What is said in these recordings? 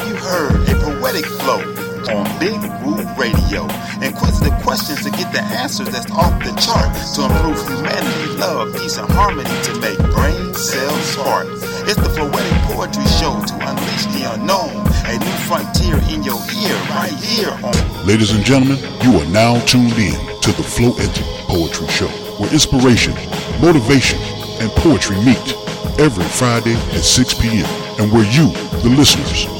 Have you heard a poetic flow on Big Radio? Inquisitive questions to get the answers that's off the chart to improve humanity, love, peace, and harmony to make brain cells. It's the Floetic Poetry Show to unleash the unknown, a new frontier in your ear, right here on. Ladies and gentlemen, you are now tuned in to the Floetic Poetry Show, where inspiration, motivation, and poetry meet every Friday at 6 p.m. and where you, the listeners,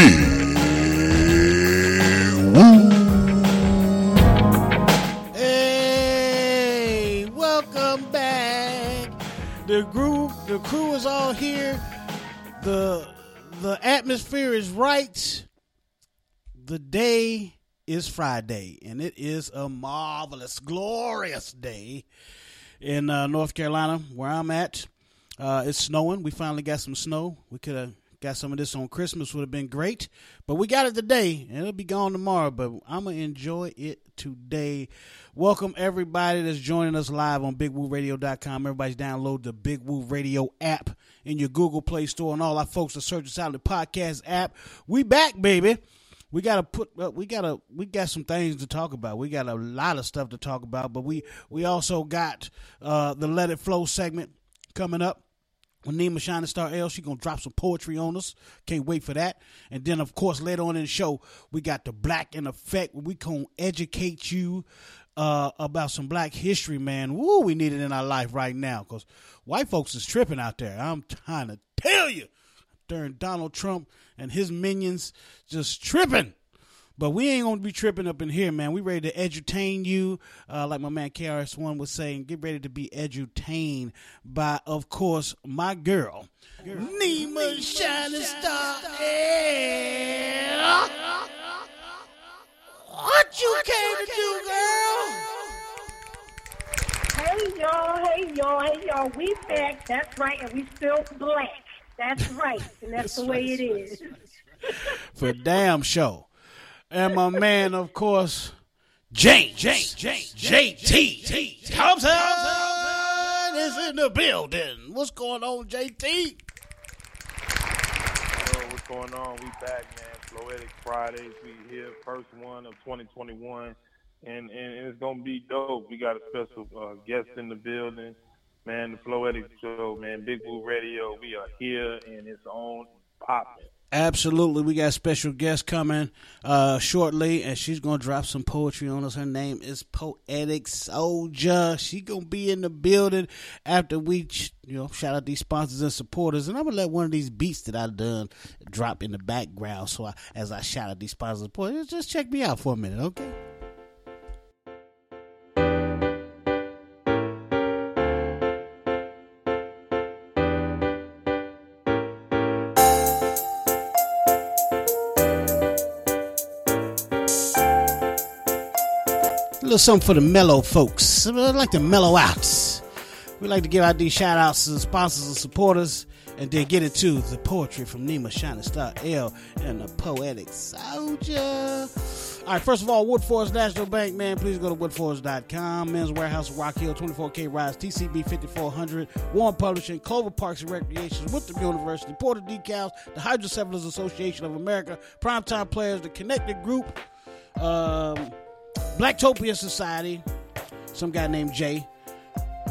Woo. Hey, welcome back. The group, the crew is all here. The the atmosphere is right. The day is Friday, and it is a marvelous, glorious day in uh, North Carolina, where I'm at. Uh, it's snowing. We finally got some snow. We could have got some of this on Christmas. Would have been great, but we got it today, and it'll be gone tomorrow. But I'm gonna enjoy it today. Welcome everybody that's joining us live on BigWooRadio.com. Everybody's download the Big Woo Radio app in your Google Play Store, and all our folks that search out the podcast app. We back, baby we gotta put uh, we gotta we got some things to talk about we got a lot of stuff to talk about but we we also got uh the let it flow segment coming up with Nima Shining Star L, she gonna drop some poetry on us. Can't wait for that. And then, of course, later on in the show, we got the Black in Effect. We gonna educate you uh, about some Black history, man. Woo, we need it in our life right now because white folks is tripping out there. I'm trying to tell you during Donald Trump and his minions just tripping. But we ain't gonna be tripping up in here, man. We ready to edutain you, uh, like my man KRS One was saying. Get ready to be edutained by, of course, my girl, Nima Shining Star. L. What you came to do, girl? Hey y'all, hey y'all, hey y'all. We back. That's right, and we still black. That's right, and that's, the way it is. For damn show. And my man, of course, James, James, James, JT Thompson is in the building. What's going on, JT? Yo, what's going on? We back, man. Floetic Fridays. We here, first one of 2021, and and, and it's gonna be dope. We got a special uh, guest in the building, man. The Floetic Show, man. Big Woo Radio. We are here, and it's on popping. Absolutely. We got special guest coming uh, shortly, and she's going to drop some poetry on us. Her name is Poetic Souldier. She going to be in the building after we, you know, shout out these sponsors and supporters. And I'm going to let one of these beats that I've done drop in the background. So I, as I shout out these sponsors and supporters, just check me out for a minute, okay? Little something for the mellow folks. I like to mellow out. We like to give out these shout outs to the sponsors and supporters and then get into the poetry from Nima Shining Star L and the Poetic Souldier. All right, first of all, Woodforest National Bank, man, please go to woodforest.com. Men's Wearhouse, Rock Hill, 24K Rise, TCB 5400, Warren Publishing, Clover Parks and Recreation, Winthrop University, Porter Decals, the Hydrocephalus Association of America, Primetime Players, the Connected Group, um, Blacktopia Society, some guy named Jay.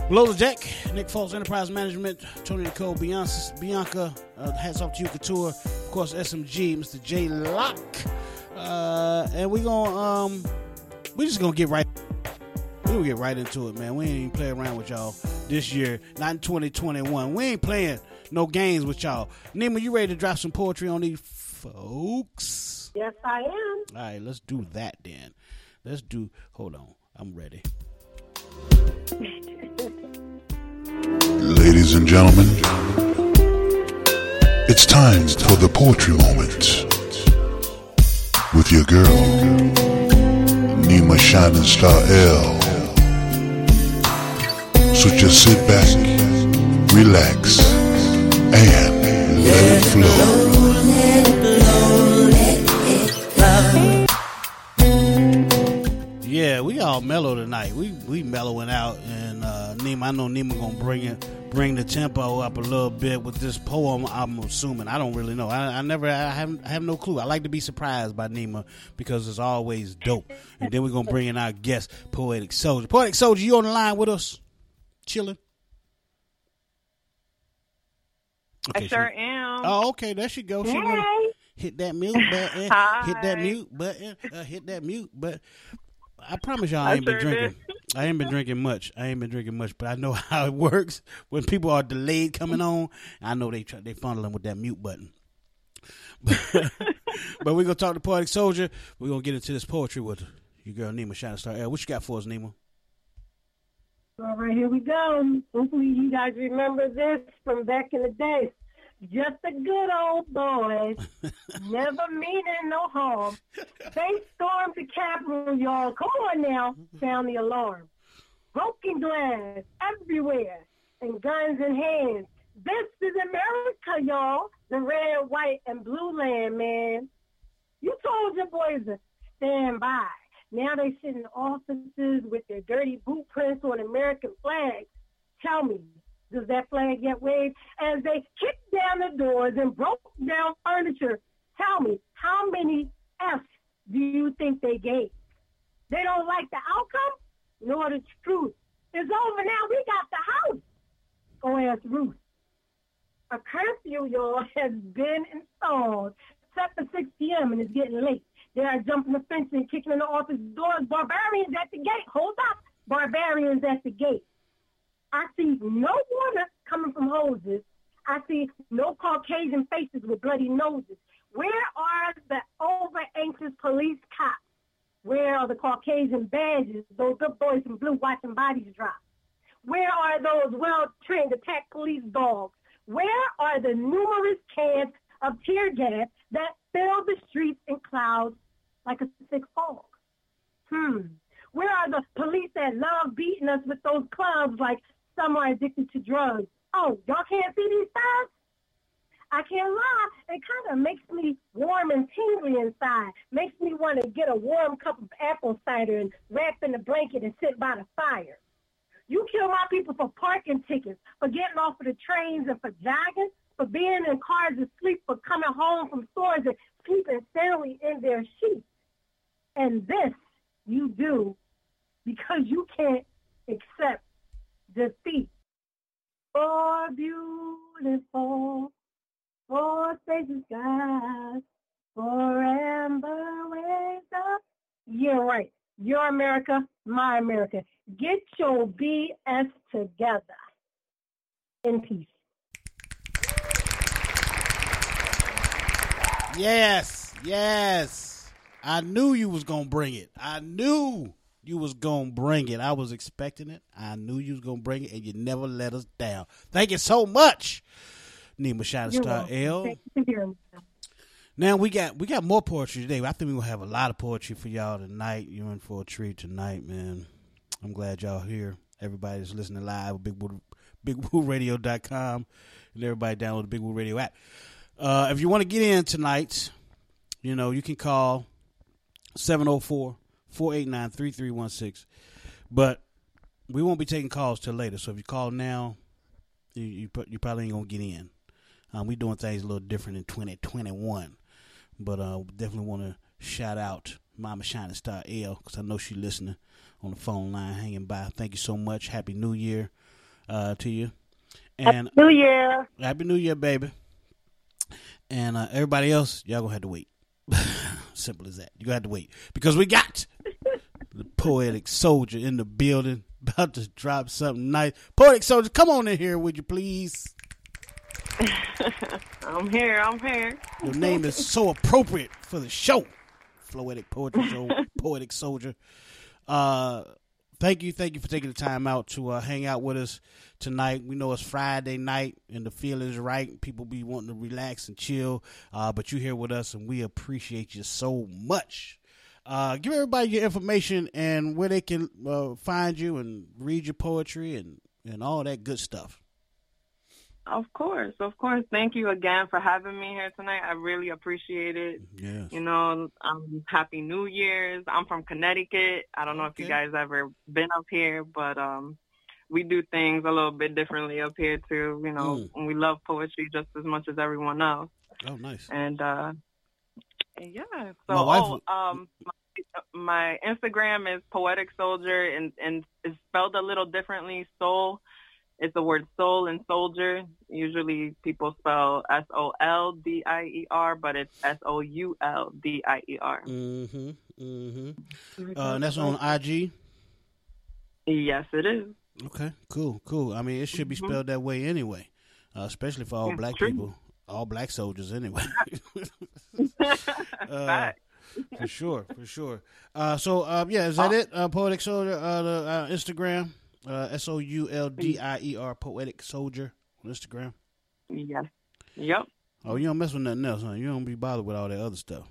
Below the deck, Nick Foles Enterprise Management, Tony Nicole, Bianca, Bianca uh, hats off to you, Couture, of course, SMG, Mr. J Lock. Uh, and we're gonna, um, we just gonna get right, we gonna get right into it, man. We ain't even play around with y'all this year, not in 2021. We ain't playing no games with y'all. Nima, you ready to drop some poetry on these folks? Yes, I am. All right, let's do that then. Let's do. Hold on, I'm ready. Ladies and gentlemen, it's time for the poetry moment. with your girl, Nima Shining Star L. So just sit back, relax, and let it flow. Yeah, we all mellow tonight. We we mellowing out, and uh, Nima, I know Nima gonna bring it, bring the tempo up a little bit with this poem. I'm assuming. I don't really know. I, I never, I have, I have no clue. I like to be surprised by Nima because it's always dope. And then we're gonna bring in our guest, Poetic Souldier. Poetic Souldier, you on the line with us? Chilling. I she- sure am. Oh, okay. There she goes. She Hey. hit that mute button. Hi. Hit that mute button. Uh, hit that mute. But I promise y'all, I I ain't been sure drinking. I ain't been drinking much. I ain't been drinking much, but I know how it works when people are delayed coming on. I know they try, they funneling with that mute button. but we're gonna talk to Poetic Souldier. We're gonna get into this poetry with your girl Nima Shining Star. L. What you got for us, Nima? All right, here we go. Hopefully you guys remember this from back in the day. Just a good old boy, never meaning no harm. They stormed the Capitol, y'all. Come on now, sound the alarm. Broken glass everywhere and guns in hands. This is America, y'all. The red, white, and blue land, man. You told your boys to stand by. Now they sit in offices with their dirty boot prints on American flags. Tell me, does that flag get waved? As they kicked down the doors and broke down furniture, tell me, how many F's do you think they gave? They don't like the outcome nor the truth. It's over now. We got the house. Go ask Ruth. A curfew, y'all, has been installed. Set for 6 p.m. and it's getting late. They are jumping the fence and kicking in the office doors. Barbarians at the gate. Hold up. Barbarians at the gate. I see no water coming from hoses. I see no Caucasian faces with bloody noses. Where are the over anxious police cops? Where are the Caucasian badges, those good boys in blue watching bodies drop? Where are those well-trained attack police dogs? Where are the numerous cans of tear gas that fill the streets in clouds like a thick fog? Hmm. Where are the police that love beating us with those clubs like some are addicted to drugs? Oh, y'all can't see these signs? I can't lie. It kind of makes me warm and tingly inside. Makes me want to get a warm cup of apple cider and wrap in a blanket and sit by the fire. You kill my people for parking tickets, for getting off of the trains and for jogging, for being in cars asleep, for coming home from stores and sleeping soundly in their sheets. And this you do because you can't accept defeat. For beautiful, for spacious skies, for amber up. Yeah, right. Your America, my America. Get your BS together. In peace. Yes, yes. I knew you was gonna bring it. I knew you was gonna bring it. I was expecting it. I knew you was gonna bring it, and you never let us down. Thank you so much, Nima You're Star. L. Thank you for hearing me. Now we got we got more poetry today. I think we're gonna have a lot of poetry for y'all tonight. You're in for a treat tonight, man. I'm glad y'all here. Everybody that's listening live at Big Woo, BigWooRadio.com and everybody download the Big Woo Radio app. Uh, if you want to get in tonight, you know, you can call 704-489-3316. But we won't be taking calls till later. So if you call now, you you, you probably ain't gonna get in. Um, we doing things a little different in 2021. But uh, definitely want to shout out Mama Shining Star L because I know she listening on the phone line, hanging by. Thank you so much. Happy New Year uh, to you, and New Year. Happy New Year, baby. And uh, everybody else, y'all gonna have to wait. Simple as that. You gonna have to wait because we got the poetic souldier in the building, about to drop something nice. Poetic souldier, come on in here, would you please? I'm here. I'm here. Your name is so appropriate for the show. Floetic Poetry Show, Poetic Souldier. Uh, thank you, thank you for taking the time out to uh, hang out with us tonight. We know it's Friday night and the feeling's right. People be wanting to relax and chill, uh, but you're here with us, and we appreciate you so much. Uh, give everybody your information and where they can uh, find you and read your poetry and, and all that good stuff. Of course, of course. Thank you again for having me here tonight. I really appreciate it. Yes. You know, um, happy New Year's. I'm from Connecticut. I don't know if you guys ever been up here, but um, we do things a little bit differently up here too. You know, Mm. and we love poetry just as much as everyone else. Oh, nice. And uh, yeah. So, My wife- oh, um, my, my Instagram is poetic souldier, and and it's spelled a little differently. Soul. It's the word soul and soldier. Usually people spell S O L D I E R, but it's S O U L D I E R. Mm-hmm. Mm-hmm. Uh, and that's on IG. Yes, it is. Okay, cool, cool. I mean, it should be spelled that way anyway, uh, especially for all Mm-hmm. Yeah, black true. people, all black soldiers anyway. Uh. For sure, for sure. Uh, so, um, yeah, is that it? Uh, Poetic Souldier, uh, the uh, Instagram, uh, S O U L D I E R, Poetic Souldier on Instagram. Yes. Yep. Oh, you don't mess with nothing else, huh? You don't be bothered with all that other stuff.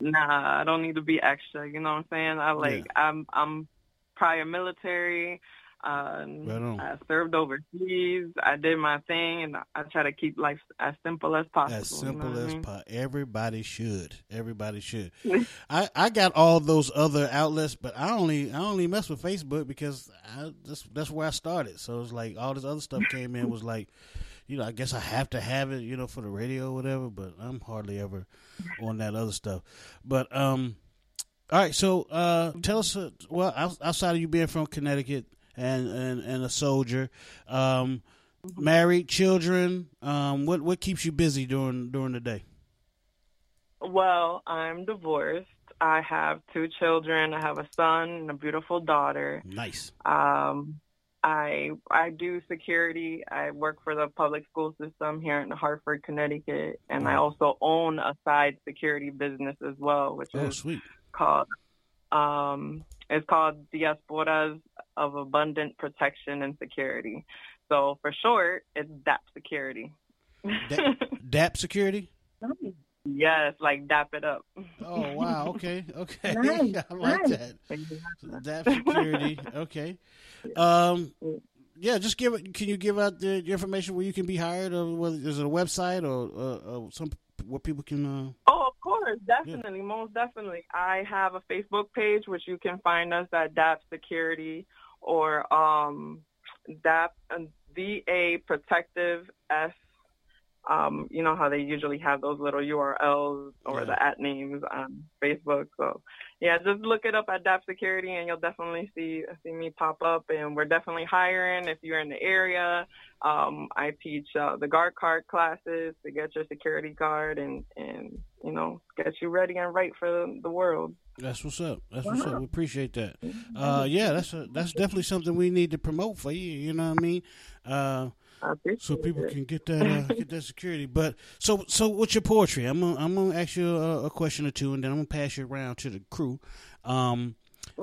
Nah, I don't need to be extra. You know what I'm saying? I like I'm I'm prior military. Uh, Right. I served overseas. I did my thing, and I try to keep life as simple as possible. As you know simple I as mean? po- everybody should. Everybody should. I, I got all those other outlets, but I only I only mess with Facebook because I, that's that's where I started. So it's like all this other stuff came in was like, you know, I guess I have to have it, you know, for the radio or whatever. But I'm hardly ever on that other stuff. But um, all right. So uh, tell us, uh, well, outside of you being from Connecticut and and, and a soldier, um, married, children, um, what what keeps you busy during during the day? Well, I'm divorced. I have two children. I have a son and a beautiful daughter. Nice. Um, I I do security. I work for the public school system here in Hartford, Connecticut, and I also own a side security business as well, which Oh, is sweet. called um, it's called Diasporas of Abundant Protection and Security. So for short, it's DAP Security. Da- DAP security. yes, like DAP it up. Oh wow. Okay. Okay. Nice, I like nice. that. DAP security. Okay. Um. Yeah. Just give it. Can you give out the, information where you can be hired, or whether is it a website or uh, uh, some where people can? Uh, Oh, of course, definitely, most definitely. I have a Facebook page which you can find us at DAP Security or um, DAP and DA Protective S. Um, you know how they usually have those little URLs or Yeah. the at names on Facebook. So yeah, just look it up at DAP Security and you'll definitely see see me pop up. And we're definitely hiring if you're in the area. Um, I teach uh, the guard card classes to get your security card and and you know get you ready and right for the, world. that's what's up. That's what's up. We appreciate that. Uh, yeah, that's a, that's definitely something we need to promote for you. You know what I mean? Uh, I so people it. can get that uh, get that security. But so so what's your poetry? I'm gonna, I'm gonna ask you a, a question or two, and then I'm gonna pass you around to the crew. Um,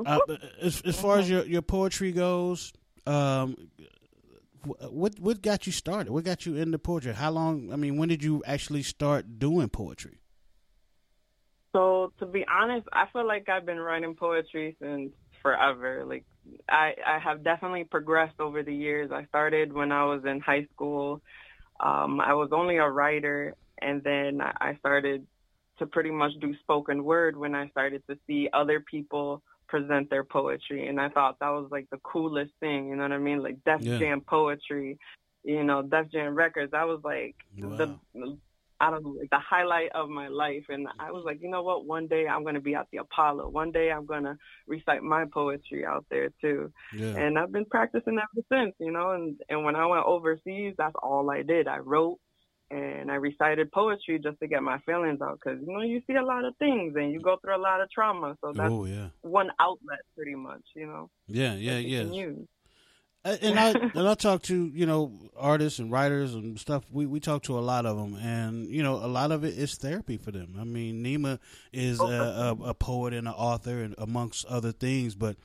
uh, as as far as your your poetry goes, um, what what got you started? What got you into poetry? How long? I mean, when did you actually start doing poetry? So to be honest, I feel like I've been writing poetry since forever. Like I, I have definitely progressed over the years. I started when I was in high school. Um, I was only a writer, and then I started to pretty much do spoken word when I started to see other people present their poetry, and I thought that was like the coolest thing. You know what I mean? Like Def Yeah. Jam poetry, you know, Def Jam records. I was like the I don't know, like the highlight of my life. And I was like, you know what? One day I'm going to be at the Apollo. One day I'm going to recite my poetry out there too. Yeah. And I've been practicing ever since, you know. And and when I went overseas, that's all I did. I wrote and I recited poetry just to get my feelings out because you know you see a lot of things and you go through a lot of trauma. So that's oh yeah. one outlet, pretty much, you know. Yeah, yeah, yeah. And I and I talk to you know artists and writers and stuff. We we talk to a lot of them, and you know a lot of it is therapy for them. I mean, Nima is a, a, a poet and an author, and amongst other things. But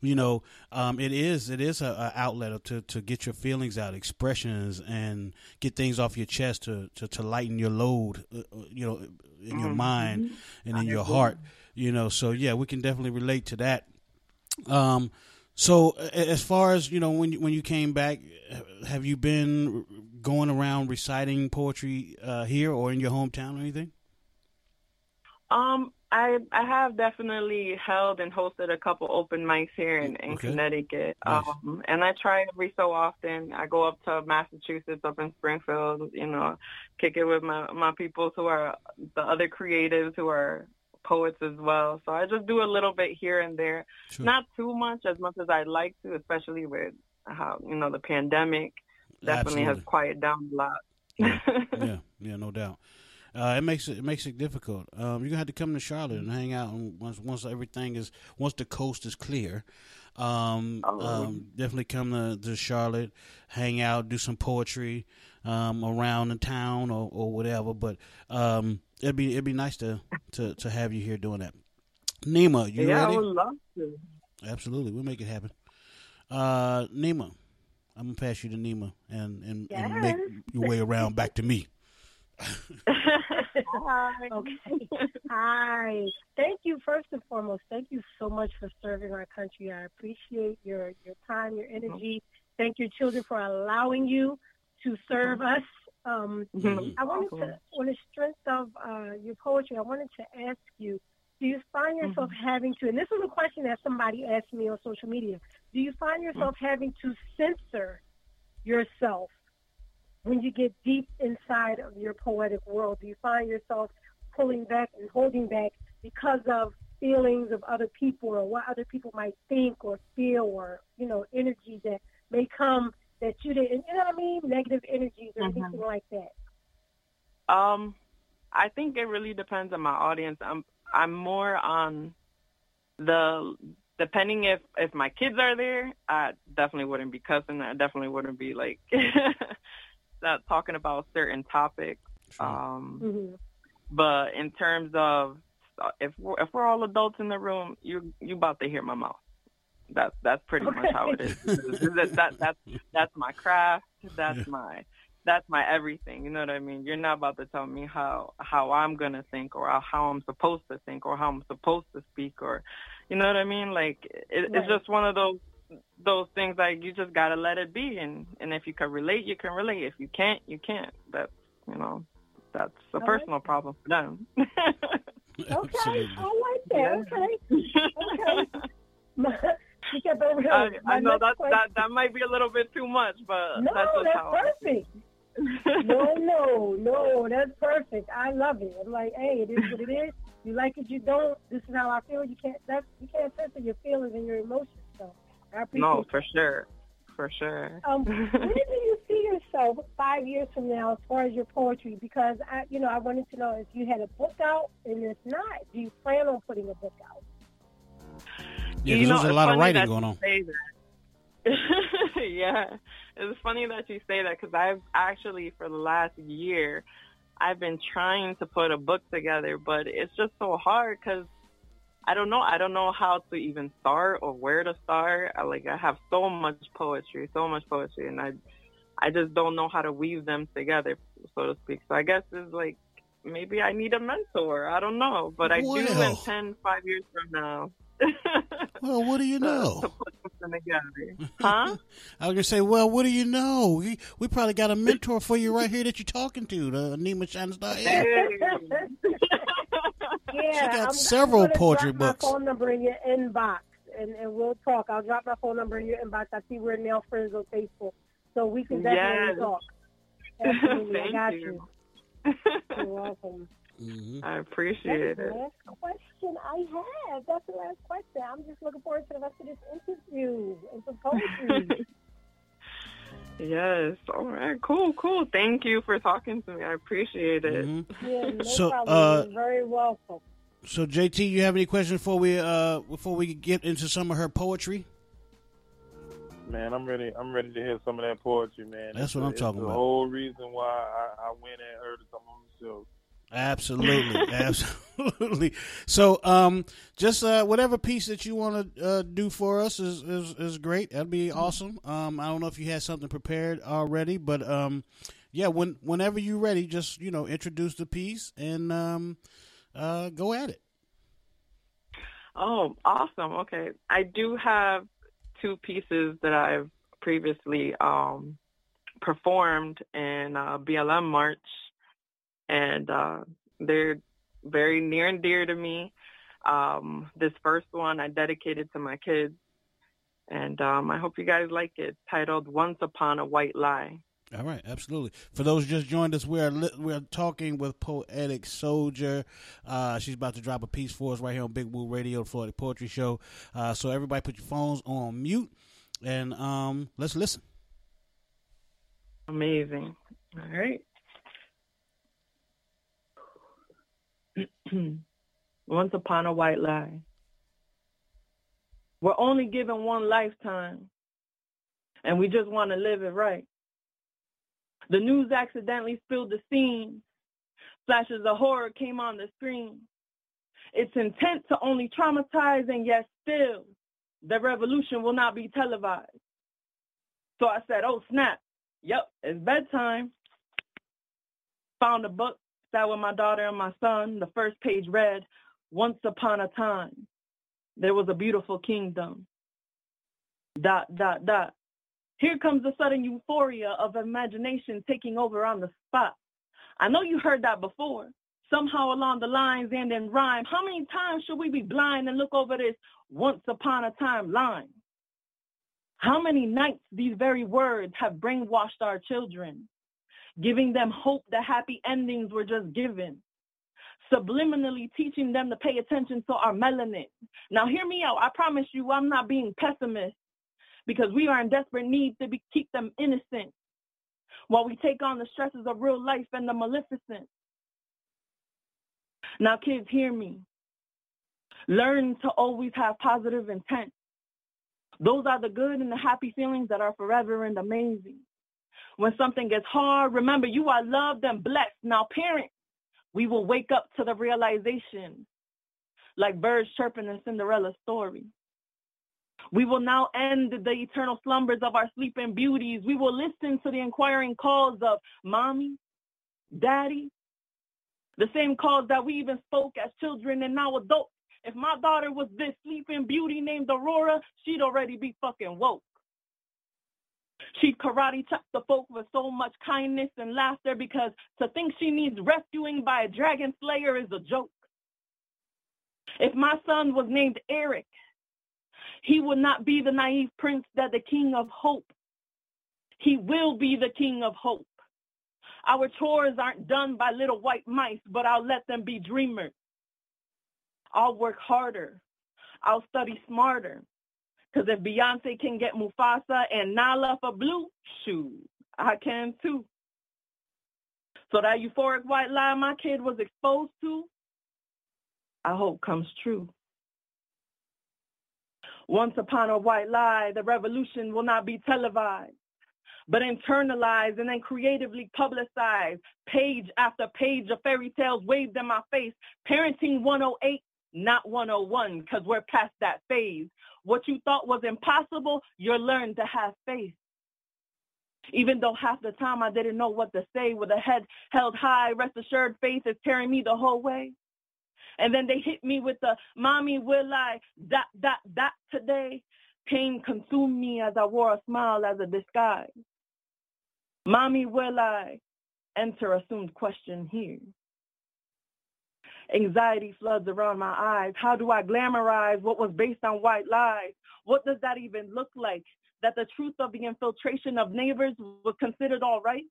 you know, um, it is it is a, a, outlet to to get your feelings out, expressions, and get things off your chest to to, to lighten your load, uh, uh you know, in your mm-hmm. mind and in your heart. You know, so yeah, we can definitely relate to that. Um, so as far as you know, when you, when you came back, have you been going around reciting poetry uh, here or in your hometown or anything? Um, I I have definitely held and hosted a couple open mics here in, in okay. Connecticut. Nice. Um, and I try every so often. I go up to Massachusetts, up in Springfield, you know, kick it with my my people who are the other creatives who are poets as well. So I just do a little bit here and there. Sure. Not too much, as much as I'd like to, especially with how, you know, the pandemic definitely Absolutely. has quieted down a lot. yeah, yeah, yeah, no doubt. Uh, it makes it, it makes it difficult. Um, you're gonna have to come to Charlotte and hang out and once once everything is once the coast is clear. Um, oh. um, definitely come to, to Charlotte, hang out, do some poetry um, around the town or, or whatever. But um, it'd be it'd be nice to, to, to have you here doing that. Nima, you yeah, ready? I would love to. Absolutely, we'll make it happen. Uh, Nima, I'm gonna pass you to Nima and and, yes. and make your way around back to me. Hi. Okay. Hi. Thank you first and foremost. Thank you so much for serving our country. I appreciate your your time, your energy. Thank your children for allowing you to serve us. Um, mm-hmm. I wanted to, on the strength of uh, your poetry, I wanted to ask you: Do you find yourself mm-hmm. having to? And this was a question that somebody asked me on social media. Do you find yourself mm-hmm. having to censor yourself when you get deep inside of your poetic world? Do you find yourself pulling back and holding back because of feelings of other people or what other people might think or feel or, you know, energy that may come that you didn't, you know what I mean? Negative energies or mm-hmm. anything like that? Um, I think it really depends on my audience. I'm I'm more on the depending if if my kids are there, I definitely wouldn't be cussing. I definitely wouldn't be like not talking about certain topics. Um, mm-hmm. But in terms of if we're, if we're all adults in the room, you you about to hear my mouth. That's that's pretty okay. much how it is. that, that that's that's my craft. That's yeah. my that's my everything. You know what I mean? You're not about to tell me how how I'm gonna think or how I'm supposed to think or how I'm supposed to speak or, you know what I mean? Like it, right. it's just one of those those things like you just gotta let it be and and if you can relate you can relate if you can't you can't that's you know that's a personal problem for them okay i like that yeah. okay okay I, I know that, that that might be a little bit too much, but no, that's, that's perfect. no, no, no, that's perfect. I love it. I'm like, hey, it is what it is. You like it, you don't. This is how I feel. You can't. That's you can't censor your feelings and your emotions. So I appreciate. No, for sure, for sure. Um, where do you see yourself five years from now as far as your poetry? Because I, you know, I wanted to know if you had a book out, and if not, do you plan on putting a book out? Yeah, you know, there's a lot of writing going on. yeah, it's funny that you say that because I've actually for the last year, I've been trying to put a book together, but it's just so hard because I don't know. I don't know how to even start or where to start. I, like I have so much poetry, so much poetry, and I, I just don't know how to weave them together, so to speak. So I guess it's like maybe I need a mentor. I don't know, but I well. do intend five years from now well, what do you know? to put something together. Huh? I was gonna say, well, what do you know? We, we probably got a mentor for you right here that you're talking to, the Nima Shining Star. Hey. yeah, she got I'm, several I'm poetry drop books. My phone number in your inbox, and, and we'll talk. I'll drop my phone number in your inbox. I see we're now friends on Facebook, so we can definitely yes. talk. Absolutely, I got you. you. You're welcome. Mm-hmm. I appreciate That's it. last question I have. That's the last question. I'm just looking forward to the rest of this interview and some poetry. yes. All right. Cool. Cool. Thank you for talking to me. I appreciate it. Mm-hmm. Yeah. No so, problem. Uh, You're very welcome. So, JT, you have any questions before we uh before we get into some of her poetry? Man, I'm ready. I'm ready to hear some of that poetry, man. That's what I'm talking the about. The whole reason why I, I went and heard it come on the show. Absolutely, absolutely. So, um, just uh, whatever piece that you want to uh, do for us is, is is great. That'd be awesome. Um, I don't know if you had something prepared already, but um, yeah, when whenever you're ready, just you know, introduce the piece and um, uh, go at it. Oh, awesome. Okay, I do have two pieces that I've previously um, performed in uh, BLM March and uh, they're very near and dear to me. Um, this first one I dedicated to my kids, and um, I hope you guys like it. Titled "Once Upon a White Lie." All right, absolutely. For those who just joined us, we're we're talking with Poetic Souldier. Uh, she's about to drop a piece for us right here on Big Woo Radio, Floetic Poetry Show. Uh, so everybody, put your phones on mute, and um, let's listen. Amazing. All right. Once upon a white lie. We're only given one lifetime, and we just want to live it right. The news accidentally spilled the scene. Flashes of horror came on the screen. It's intent to only traumatize, and yet still, the revolution will not be televised. So I said, oh, snap. Yep, it's bedtime. Found a book, sat with my daughter and my son. The first page read, Once upon a time, there was a beautiful kingdom. Dot, dot, dot. Here comes the sudden euphoria of imagination taking over on the spot. I know you heard that before, somehow along the lines and in rhyme. How many times should we be blind and look over this once upon a time line? How many nights these very words have brainwashed our children? Giving them hope that happy endings were just given, subliminally teaching them to pay attention to our melanin. Now, hear me out. I promise you, I'm not being pessimist because we are in desperate need to be, keep them innocent while we take on the stresses of real life and the maleficent. Now, kids, hear me. Learn to always have positive intent. Those are the good and the happy feelings that are forever and amazing. When something gets hard, remember you are loved and blessed. Now, parents, we will wake up to the realization like birds chirping in Cinderella's story. We will now end the eternal slumbers of our sleeping beauties. We will listen to the inquiring calls of mommy, daddy, the same calls that we even spoke as children and now adults. If my daughter was this sleeping beauty named Aurora, she'd already be fucking woke. She karate chopped the folk with so much kindness and laughter because to think she needs rescuing by a dragon slayer is a joke. If my son was named Eric, he would not be the naive prince that the king of hope. He will be the king of hope. Our chores aren't done by little white mice, but I'll let them be dreamers. I'll work harder. I'll study smarter. Because if Beyonce can get Mufasa and Nala for blue, shoot, I can too. So that euphoric white lie my kid was exposed to, I hope comes true. Once upon a white lie, the revolution will not be televised, but internalized and then creatively publicized. Page after page of fairy tales waved in my face. Parenting 108, not 101, because we're past that phase. What you thought was impossible, you're learned to have faith. Even though half the time I didn't know what to say, with a head held high, rest assured faith is carrying me the whole way. And then they hit me with the mommy, will I dot, dot, dot today? Pain consumed me as I wore a smile as a disguise. Mommy, will I enter assumed question here? Anxiety floods around my eyes. How do I glamorize what was based on white lies? What does that even look like? That the truth of the infiltration of neighbors was considered all right?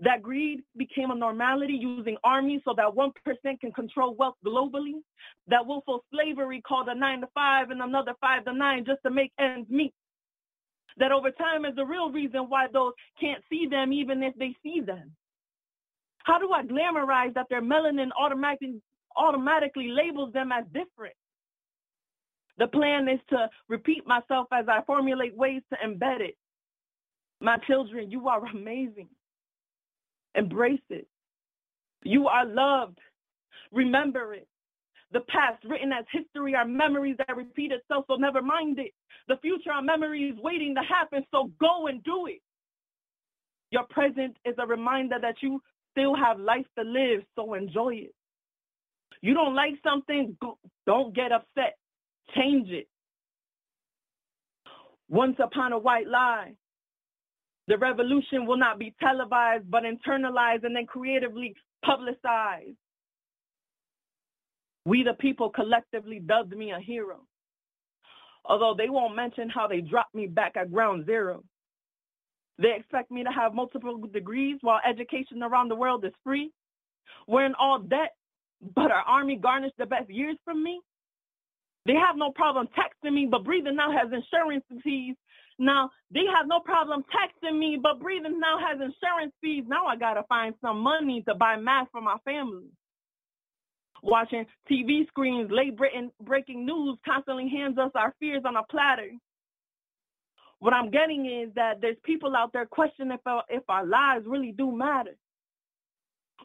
That greed became a normality using armies so that 1% can control wealth globally? That willful slavery called a 9 to 5 and another 5 to 9 just to make ends meet? That over time is the real reason why those can't see them even if they see them? How do I glamorize that their melanin automatically automatically labels them as different? The plan is to repeat myself as I formulate ways to embed it. My children, you are amazing. Embrace it. You are loved. Remember it. The past written as history are memories that repeat itself, so never mind it. The future are memories waiting to happen, so go and do it. Your present is a reminder that you still have life to live, so enjoy it. You don't like something, don't get upset. Change it. Once upon a white lie, the revolution will not be televised, but internalized and then creatively publicized. We, the people, collectively dubbed me a hero. Although they won't mention how they dropped me back at ground zero. They expect me to have multiple degrees while education around the world is free. We're in all debt, but our army garnished the best years from me. They have no problem texting me, but breathing now has insurance fees. Now they have no problem texting me, but breathing now has insurance fees. Now I gotta find some money to buy masks for my family. Watching TV screens, late breaking news constantly hands us our fears on a platter. What I'm getting is that there's people out there questioning if our, if our lives really do matter.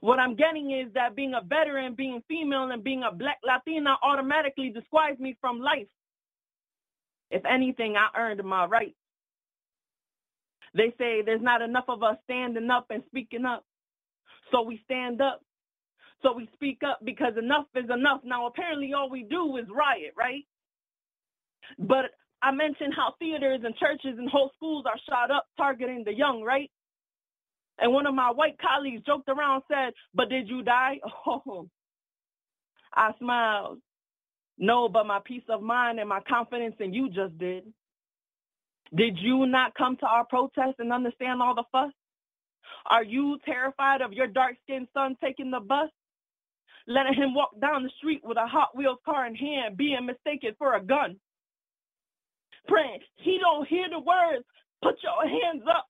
What I'm getting is that being a veteran, being female, and being a black Latina automatically disqualifies me from life. If anything, I earned my rights. They say there's not enough of us standing up and speaking up. So we stand up. So we speak up because enough is enough. Now, apparently, all we do is riot, right? But I mentioned how theaters and churches and whole schools are shot up targeting the young, right? And one of my white colleagues joked around said, But did you die? Oh, I smiled. No, but my peace of mind and my confidence in you just did. Did you not come to our protest and understand all the fuss? Are you terrified of your dark skinned son taking the bus? Letting him walk down the street with a Hot Wheels car in hand, being mistaken for a gun. Praying, he don't hear the words, put your hands up.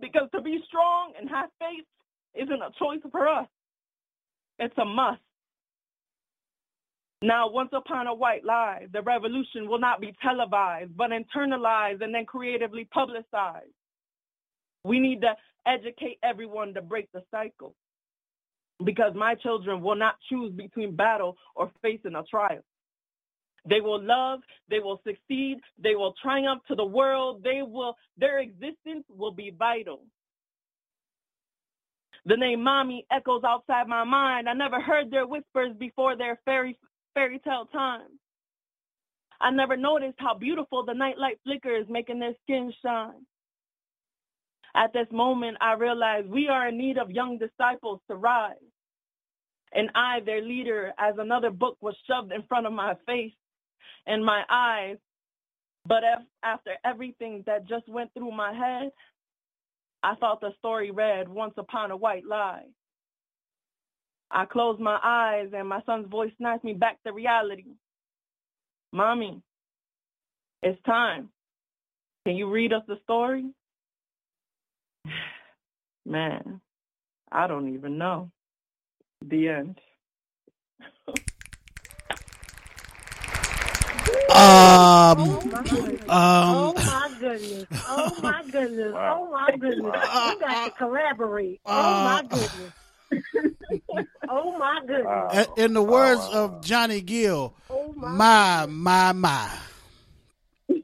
Because to be strong and have faith isn't a choice for us. It's a must. Now, once upon a white lie, the revolution will not be televised, but internalized and then creatively publicized. We need to educate everyone to break the cycle because my children will not choose between battle or facing a trial. They will love, they will succeed, they will triumph to the world, they will their existence will be vital. The name mommy echoes outside my mind. I never heard their whispers before their fairy fairy tale time. I never noticed how beautiful the nightlight flickers, making their skin shine. At this moment, I realize we are in need of young disciples to rise. And I, their leader, as another book was shoved in front of my face, in my eyes. But after everything that just went through my head, I thought the story read Once Upon a White Lie. I closed my eyes and my son's voice snatched me back to reality. Mommy, it's time. Can you read us the story? Man, I don't even know. The end. Um, oh my goodness. Um, oh my goodness. Oh my goodness. Oh my goodness. Wow. You got to collaborate. Uh, oh my goodness. oh my goodness. Wow. In the words wow. of Johnny Gill, oh my, my, my.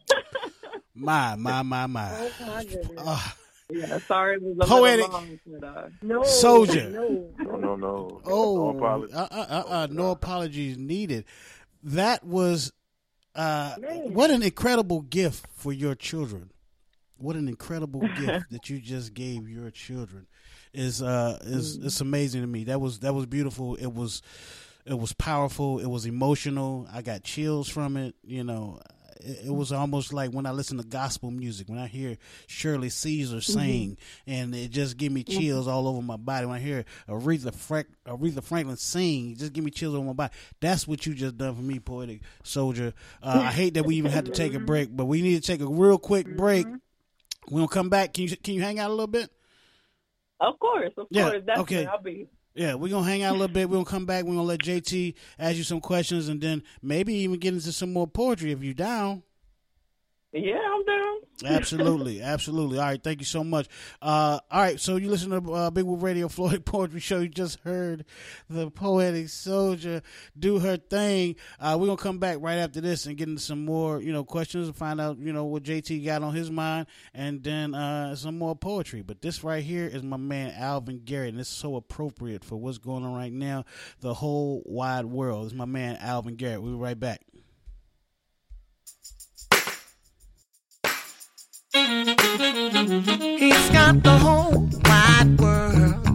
My, my, my, my. Oh my goodness. Uh, yeah, sorry, it was a poetic long, but, uh, no, soldier. No, no, no, no. Oh, no apologies. Uh, uh, uh, uh no apologies needed. That was uh, what an incredible gift for your children. What an incredible gift that you just gave your children is uh is mm. it's amazing to me. That was that was beautiful. It was it was powerful. It was emotional. I got chills from it. You know, it, was almost like when I listen to gospel music, when I hear Shirley Caesar mm-hmm. sing, mm-hmm. and it just give me mm-hmm. chills all over my body. When I hear Aretha, Frank, Aretha Franklin sing, just give me chills over my body. That's what you just done for me, poetic souldier. Uh, I hate that we even had to take a break, but we need to take a real quick break. Mm-hmm. We'll come back. Can you can you hang out a little bit? Of course, of yeah, course. Definitely. Okay. I'll be. Yeah, we're gonna hang out a little bit. We're gonna come back. We're gonna let JT ask you some questions, and then maybe even get into some more poetry if you're down. Yeah, I'm down. absolutely, absolutely. All right, thank you so much. Uh, all right, so you listen to uh, Big Woo Radio Floetic Poetry Show. You just heard the poetic souldier do her thing. Uh, we're gonna come back right after this and get into some more, you know, questions and find out, you know, what JT got on his mind, and then uh, some more poetry. But this right here is my man Alvin Garrett, and it's so appropriate for what's going on right now, the whole wide world. It's my man Alvin Garrett. We'll be right back. He's got the whole wide world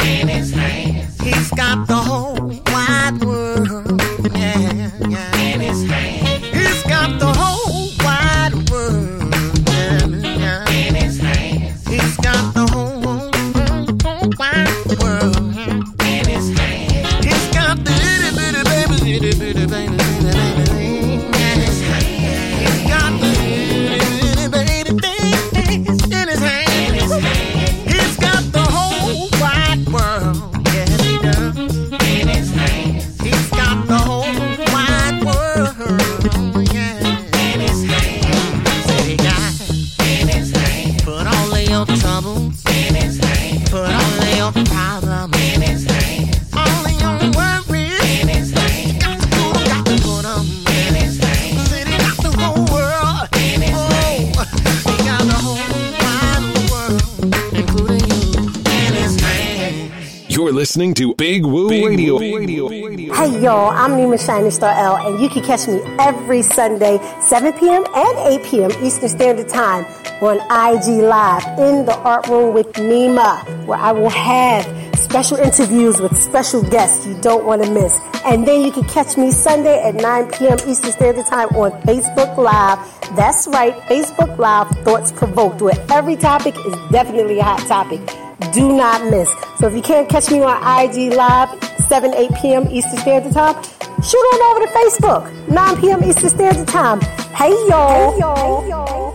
in his hands. He's got the whole wide world yeah, yeah. in his hands. He's got the whole wide world yeah, yeah. in his hands. He's got the whole, whole wide world in his hands. He's got the itty bitty baby, itty bitty baby, listening to Big Woo Radio. Hey y'all, I'm Nima Shining Star L, and you can catch me every Sunday, 7 p.m. and 8 p.m. Eastern Standard Time on IG Live in the Art Room with Nima, where I will have special interviews with special guests you don't want to miss. And then you can catch me Sunday at 9 p.m. Eastern Standard Time on Facebook Live. That's right, Facebook Live Thoughts Provoked, where every topic is definitely a hot topic. Do not miss. So if you can't catch me on IG Live, 7, 8 p.m. Eastern Standard Time, shoot on over to Facebook, 9 p.m. Eastern Standard Time. Hey y'all. Hey y'all.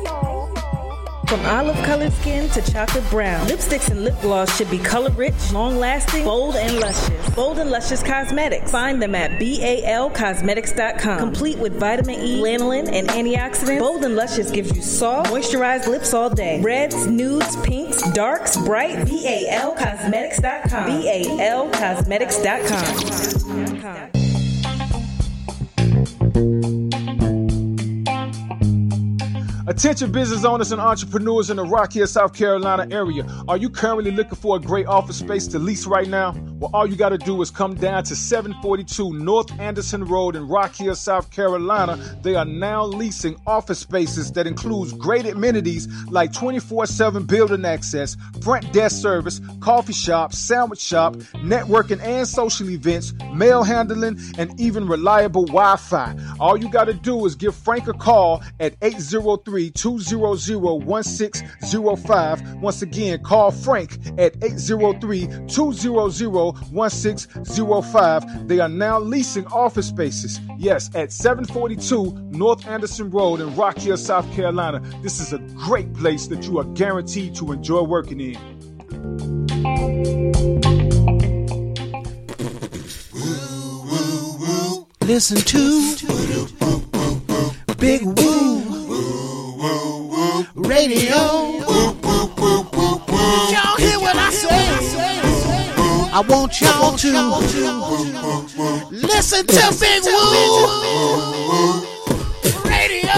From olive colored skin to chocolate brown, lipsticks and lip gloss should be color rich, long lasting, bold, and luscious. Bold and Luscious Cosmetics. Find them at BALCosmetics.com. Complete with vitamin E, lanolin, and antioxidants, Bold and Luscious gives you soft, moisturized lips all day. Reds, nudes, pinks, darks, bright. BALCosmetics.com. BALCosmetics.com. Attention business owners and entrepreneurs in the Rock Hill, South Carolina area. Are you currently looking for a great office space to lease right now? Well, all you got to do is come down to 742 North Anderson Road in Rock Hill, South Carolina. They are now leasing office spaces that includes great amenities like 24/7 building access, front desk service, coffee shop, sandwich shop, networking and social events, mail handling, and even reliable Wi-Fi. All you got to do is give Frank a call at 803-200-1605. Once again, call Frank at 803-200-1605. They are now leasing office spaces. Yes, at 742 North Anderson Road in Rock Hill, South Carolina. This is a great place that you are guaranteed to enjoy working in. Listen to Big Woo Radio. Y'all hear what I say? I want y'all to listen to Big Woo Radio.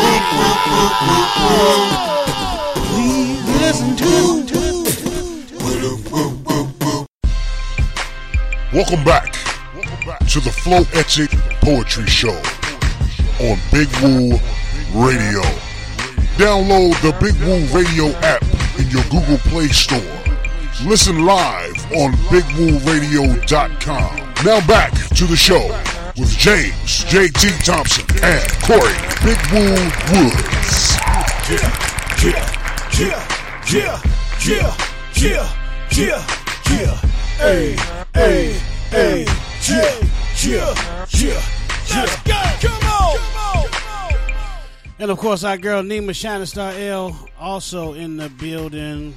Please listen to. Welcome back to the Flow Etchic Poetry Show on Big Woo Radio. Download the Big Woo Radio app in your Google Play Store. Listen live on BigWooRadio.com. Now back to the show with James J.T. Thompson and Corey Big Woo Woods. Yeah, yeah, yeah, yeah, yeah, yeah, yeah, yeah. Hey, hey, hey, yeah, yeah, yeah, yeah. Come on, come on. And of course, our girl Nima Shining Star L also in the building.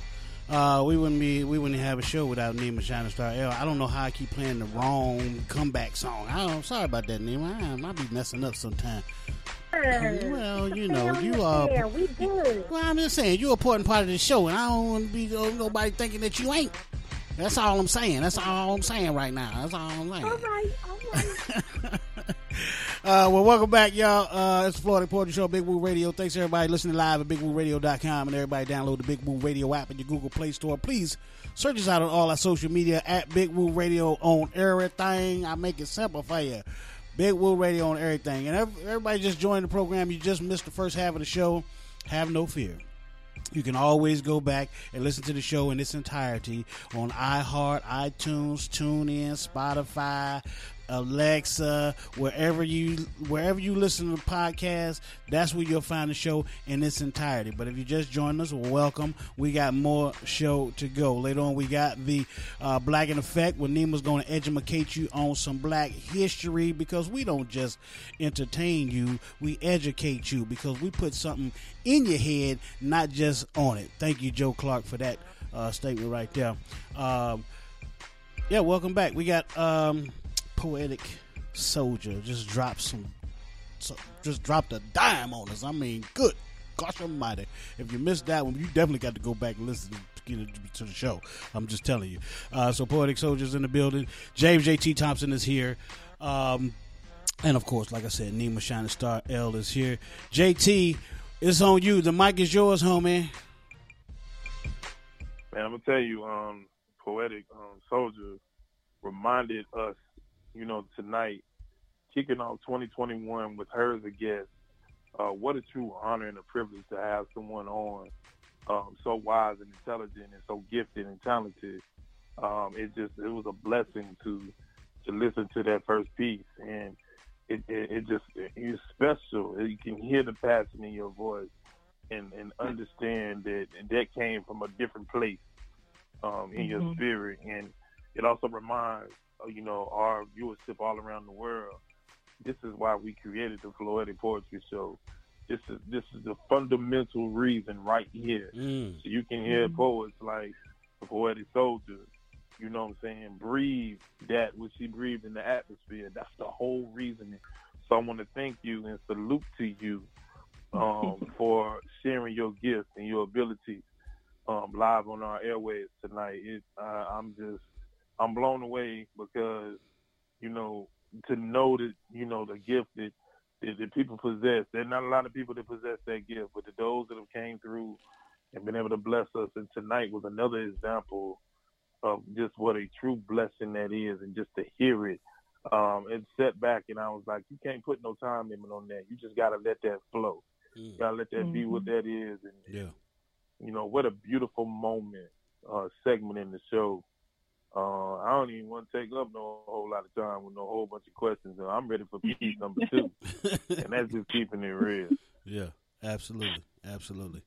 Uh, we wouldn't be we wouldn't have a show without Nima Shining Star L. I don't know how I keep playing the wrong comeback song. I don't, sorry about that, Nima. I, I be messing up sometimes. Well, you know, you are. Yeah, we good. Well, I'm just saying, you're an important part of the show, and I don't want to be uh, nobody thinking that you ain't. That's all I'm saying. That's all I'm saying right now. That's all I'm saying. All right, all right. Uh, well, welcome back, y'all. Uh, it's the Floetic Poetry Show, Big Woo Radio. Thanks everybody listening live at BigWooRadio.com and everybody download the Big Woo Radio app in your Google Play Store. Please search us out on all our social media at Big Woo Radio on everything. I make it simple for you. Big Woo Radio on everything. And everybody just joined the program. You just missed the first half of the show. Have no fear. You can always go back and listen to the show in its entirety on iHeart, iTunes, TuneIn, Spotify, Alexa, wherever you wherever you listen to podcasts, that's where you'll find the show in its entirety. But if you just joined us, welcome. We got more show to go. Later on, we got the uh, Black in Effect, where Nima's going to educate you on some Black history because we don't just entertain you, we educate you because we put something in your head, not just on it. Thank you, Joe Clark, for that uh, statement right there. Um, yeah, welcome back. We got um, poetic souldier just dropped some, so, just dropped a dime on us. I mean, good gosh almighty! If you missed that one, you definitely got to go back and listen to the show. I'm just telling you. Uh, so poetic souldiers in the building. James J.T. Thompson is here. Um, and of course, like I said, Nima Shining Star L is here. JT, it's on you. The mic is yours, homie. Man, I'm gonna tell you, um, poetic um, souldier reminded us, you know, tonight, kicking off 2021 with her as a guest. Uh, what a true honor and a privilege to have someone on um, so wise and intelligent and so gifted and talented. Um, it just it was a blessing to to listen to that first piece, and it it, it just it's special. You can hear the passion in your voice, and and understand that that came from a different place um, in your Mhm. spirit, and it also reminds you know our viewership all around the world. This is why we created the Floetic Poetry Show. This is this is the fundamental reason right here. Mm. So you can hear poets like the poetic souldier, you know what I'm saying, breathe that which he breathed in the atmosphere. That's the whole reason. So I want to thank you and salute to you um, for sharing your gift and your abilities um, live on our airways tonight. It, uh, I'm just, I'm blown away because, you know, to know that, you know, the gift that, that, that people possess. There are not a lot of people that possess that gift, but the, those that have came through and been able to bless us. And tonight was another example of just what a true blessing that is, and just to hear it. Um, it set back, and I was like, you can't put no time limit on that. You just gotta let that flow. You gotta let that be what that is. And Yeah. you know what a beautiful moment, uh, segment in the show. Uh, I don't even want to take up no whole lot of time with no whole bunch of questions. So I'm ready for piece number two, and that's just keeping it real. Yeah, absolutely, absolutely.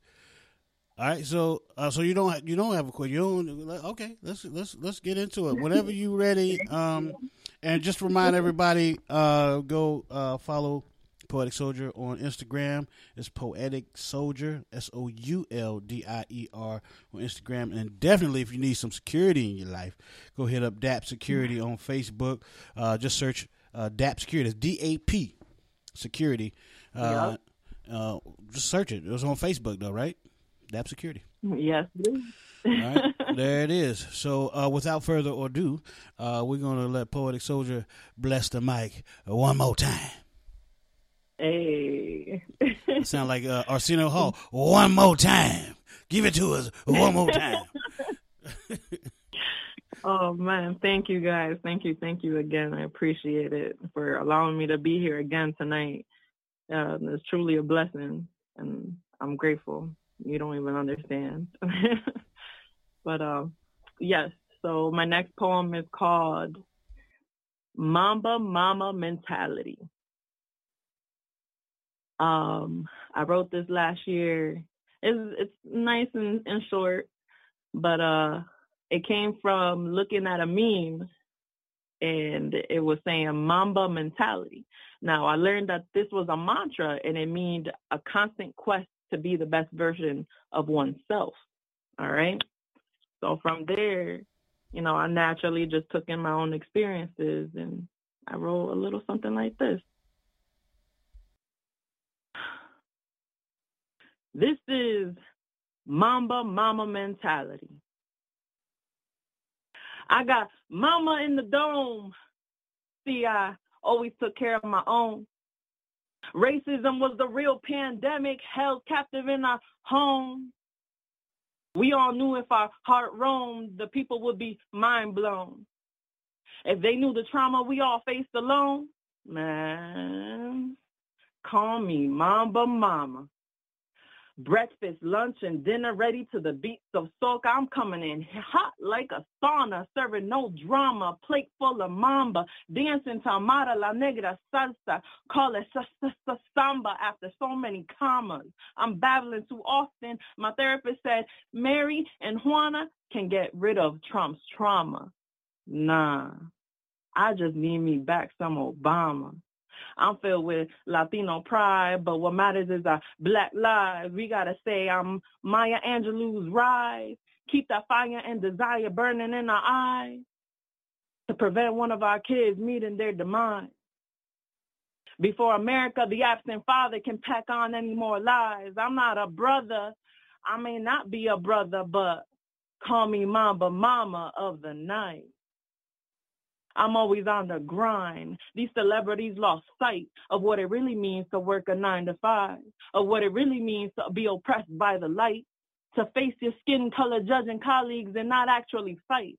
All right, so uh, so you don't ha- you don't have a question. You don't okay. Let's let's let's get into it. Whenever you're ready, um, and just remind everybody, uh, go uh, follow Poetic Souldier on Instagram. It's Poetic Souldier, S O U L D I E R on Instagram. And definitely, if you need some security in your life, go hit up DAP Security on Facebook. Uh, just search uh, DAP Security. It's D A P Security. Uh, uh, just search it. It was on Facebook though, right? DAP Security. Yes, it is. All right, there it is. So, uh, without further ado, uh, we're going to let Poetic Souldier bless the mic one more time. Hey. Sound like uh, Arsenio Hall. One more time. Give it to us one more time. Oh man, thank you guys. Thank you, thank you again. I appreciate it for allowing me to be here again tonight. Uh, it's truly a blessing, and I'm grateful. You don't even understand. but uh, yes, so my next poem is called Mamba Mama Mentality. Um, I wrote this last year. It's it's nice and, and short, but uh, it came from looking at a meme, and it was saying Mamba mentality. Now I learned that this was a mantra, and it means a constant quest to be the best version of oneself. All right. So from there, you know, I naturally just took in my own experiences, and I wrote a little something like this. This is Mamba Mama mentality. I got Mama in the dome. See, I always took care of my own. Racism was the real pandemic held captive in our home. We all knew if our heart roamed, the people would be mind blown. If they knew the trauma we all faced alone, man, call me Mamba Mama. Breakfast, lunch, and dinner ready to the beats of soca. I'm coming in hot like a sauna, serving no drama. Plate full of mamba, dancing to Amara La Negra salsa. Call it samba after so many commas. I'm babbling too often. My therapist said Mary and Juana can get rid of Trump's trauma. Nah, I just need me back some Obama. I'm filled with Latino pride, but what matters is our black lives. We gotta say I'm Maya Angelou's rise. Keep that fire and desire burning in our eyes to prevent one of our kids meeting their demise. Before America, the absent father can pack on any more lies. I'm not a brother. I may not be a brother, but call me Mamba Mama of the night. I'm always on the grind. These celebrities lost sight of what it really means to work a nine to five, of what it really means to be oppressed by the light, to face your skin color judging colleagues and not actually fight,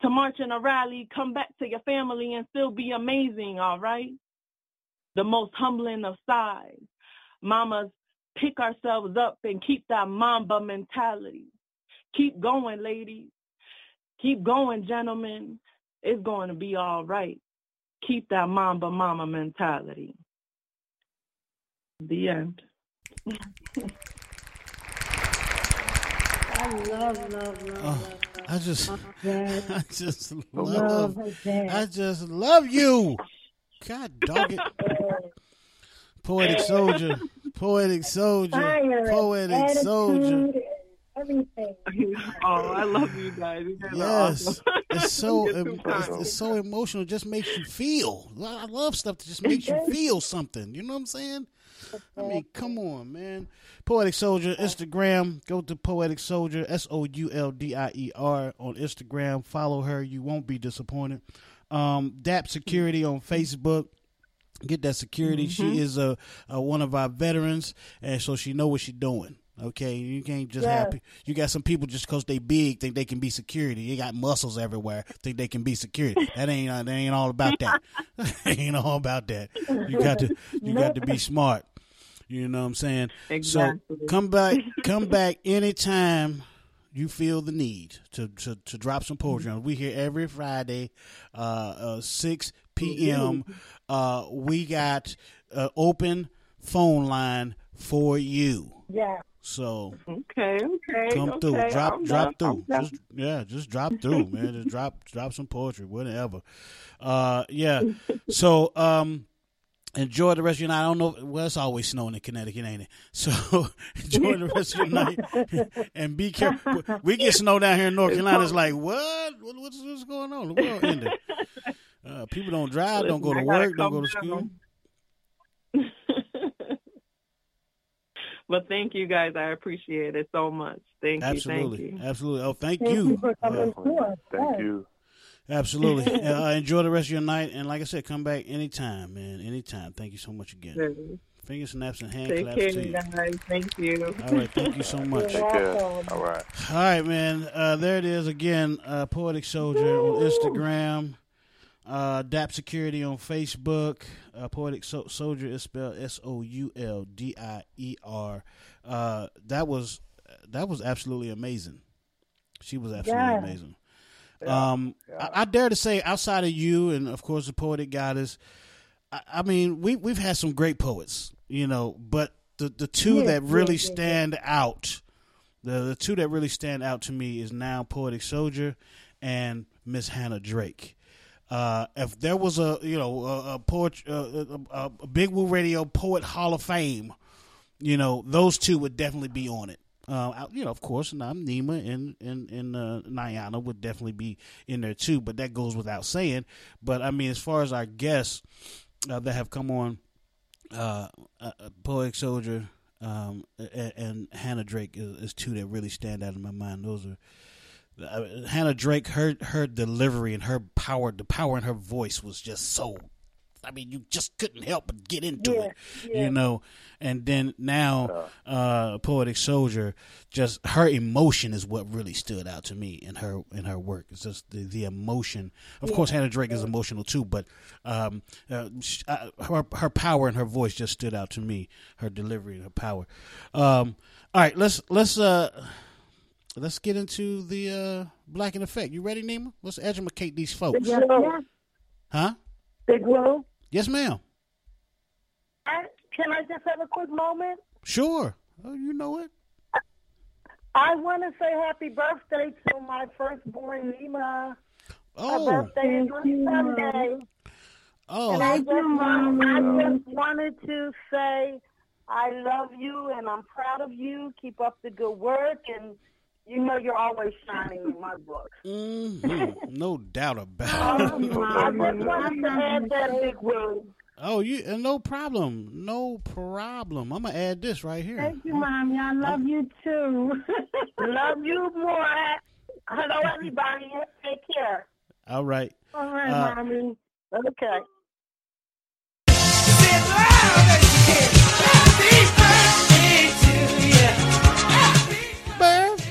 to march in a rally, come back to your family and still be amazing, all right? The most humbling of sighs. Mamas, pick ourselves up and keep that mamba mentality. Keep going, ladies. Keep going, gentlemen it's going to be all right. Keep that mamba mama mentality. The end. I love, love, love. Oh, I just, I just Love love. I just love you. God dog it. Poetic souldier, poetic souldier, poetic souldier. Attitude, everything. oh, I love you guys. You guys Yes, awesome. it's so it's, it's so emotional. It just makes you feel. I love stuff that just makes you feel something. You know what I'm saying? I mean, come on, man. Poetic Souldier Instagram. Go to Poetic Souldier S O U L D I E R on Instagram. Follow her. You won't be disappointed. Um, DAP Security on Facebook. Get that security. She is a, a one of our veterans, and so she know what she's doing. Okay, you can't just have. Yes. You got some people just because they big think they can be security. They got muscles everywhere. Think they can be security. That ain't uh, that ain't all about that. ain't all about that. You got to you got to be smart. You know what I'm saying? Exactly. So come back, come back anytime you feel the need to to, to drop some poetry on. We here every Friday, uh, uh, six p.m. Uh, we got uh, open phone line for you. Yeah. So Okay, okay. come okay. through, drop I'm drop done. through. Just yeah, just drop through, man. Just drop drop some poetry, whatever. Uh, yeah. So um. Enjoy the rest of your night. I don't know. Well, it's always snowing in Connecticut, ain't it? So enjoy the rest of your night and be careful. We get snow down here in North Carolina. It's like what? what what's, what's going on? The world ended. Uh, people don't drive, don't go to Listen, I gotta work, don't go to school. Down. But thank you guys. I appreciate it so much. Thank Absolutely, you. Thank you. absolutely. Oh, thank, Thank you you. for coming Uh. Thank you. absolutely. uh, enjoy the rest of your night, and like I said, come back anytime, man. Anytime. Thank you so much again. Finger snaps and hand Take claps care, to you. guys. Thank you. All right, thank you so much. You're Take care. welcome. All right. All right, man. Uh, there it is again. Uh, Poetic Souldier on Instagram. Uh, DAP Security on Facebook. Uh, Poetic so- Souldier is spelled S O U L D I E R. Uh, that was that was absolutely amazing. She was absolutely Yeah. amazing. Um, I, I dare to say, outside of you and of course the Poetic Goddess, I, I mean, we we've had some great poets, you know, but the the two that really stand out, the the two that really stand out to me is now Poetic Souldier and Miss Hannah Drake. Uh, if there was a you know a, a poet uh, a, a Big Woo Radio Poet Hall of Fame, you know those two would definitely be on it. Uh, you know, of course, I'm Nima and and and uh, Nyana would definitely be in there too, but that goes without saying. But I mean, as far as our guests uh, that have come on, uh, uh, Poetic Souldier, um, and, and Hannah Drake is, is two that really stand out in my mind. Those are uh, Hannah Drake. Her her delivery and her power, the power in her voice was just so. I mean, you just couldn't help but get into Yeah, it, yeah. you know. And then now, uh, Poetic Souldier, just her emotion is what really stood out to me in her in her work. It's just the, the emotion. Of course, Hannah Drake is emotional too, but um, uh, uh, her her power and her voice just stood out to me. Her delivery and her power. Um, all right, let's let's uh let's get into the uh black in effect. You ready, Nima? Let's educate these folks. Yes, yes. Huh? Big Woo. Yes, ma'am. I- Can I just have a quick moment? Sure. Oh, you know it. I want to say happy birthday to my firstborn Nima. Oh. Her birthday is on Sunday. Oh. And I just, want, I just wanted to say I love you and I'm proud of you. Keep up the good work and you know you're always shining in my book. Mhm. no doubt about I it. just wanted to add that big word. Oh, you uh, no problem, no problem. I'm gonna add this right here. Thank you, Mommy. I love you too. love you more. Hello, everybody. Take care. All right. All right, Uh, Mommy. Okay.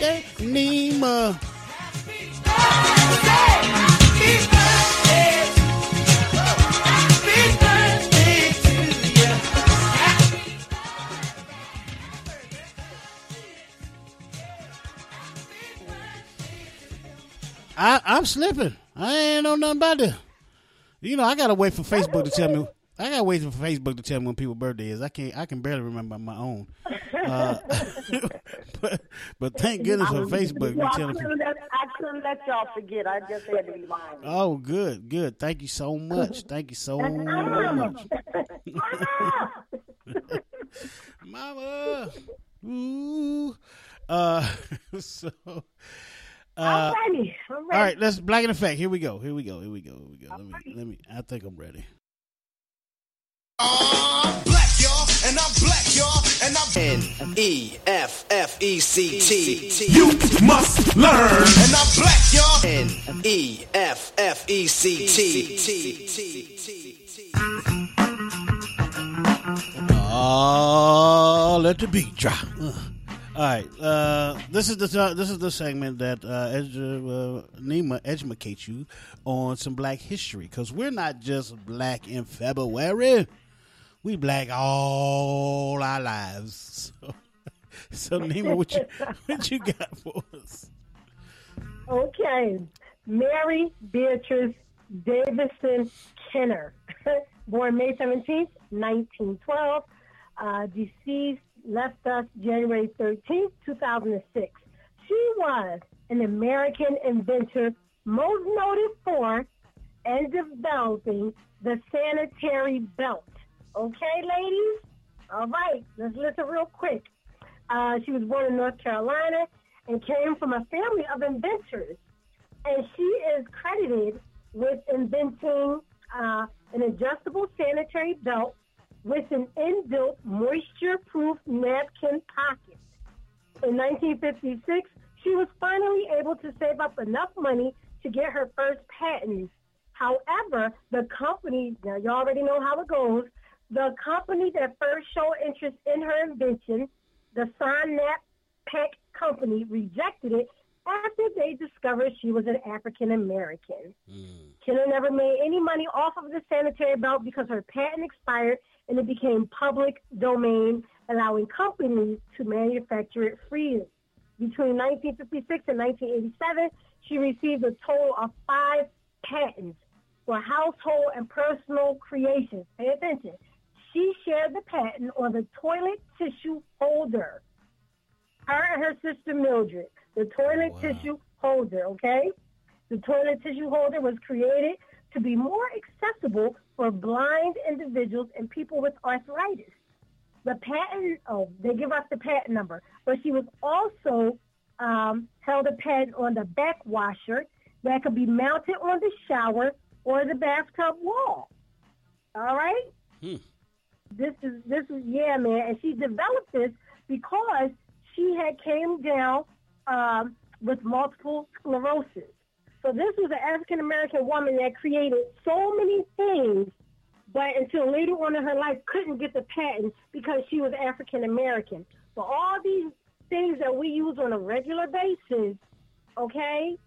Birthday, Nima. I, I'm slipping. I ain't know nothing about this. You know, I gotta wait for Facebook to tell me. I gotta wait for Facebook to tell me when people's birthday is. I can't. I can barely remember my own. Uh, but, but thank goodness for Facebook. Well, I, couldn't let, I couldn't let y'all forget. I just had to remind. Oh, good, good. Thank you so much. Thank you so much, Mama. Ooh. Uh, so. Uh, I'm ready. I'm ready. right, let's black in effect. Here we go. Here we go. Here we go. Here we go. Let me. Let me. I think I'm ready. Black, y'all, and I'm black, y'all, and I'm N E F F E C T. You must learn, and I'm black, y'all. N E F F E C T. Oh, let the beat drop. Uh. All right, uh, this is the this is the segment that uh, edu- uh, Nima educates you on some Black history because we're not just Black in February, we Black all our lives. So, so Nima, what you what you got for us? Okay. Mary Beatrice Davidson Kenner, born May 17th, 1912, uh, deceased, left us January 13th, 2006. She was an American inventor most noted for and developing the sanitary belt. Okay, ladies? All right, let's listen real quick. Uh, she was born in North Carolina and came from a family of inventors. And she is credited with inventing uh, an adjustable sanitary belt with an inbuilt moisture-proof napkin pocket. In 1956, she was finally able to save up enough money to get her first patent. However, the company, now you already know how it goes, the company that first showed interest in her invention, the Sonap Peck Company, rejected it after they discovered she was an African American. Hmm. Kenner never made any money off of the sanitary belt because her patent expired and it became public domain, allowing companies to manufacture it freely. Between 1956 and 1987, she received a total of five patents for household and personal creations. Pay attention. She shared the patent on the toilet tissue holder. Her and her sister Mildred, the toilet tissue holder, okay? The toilet tissue holder was created to be more accessible for blind individuals and people with arthritis. The patent, oh, they give us the patent number, but she was also um, held a patent on the back washer that could be mounted on the shower or the bathtub wall. All right? Hmm. This is this is yeah, man. And she developed this because she had came down um, with multiple sclerosis. So this was an African American woman that created so many things, but until later on in her life couldn't get the patent because she was African American. So all these things that we use on a regular basis, okay,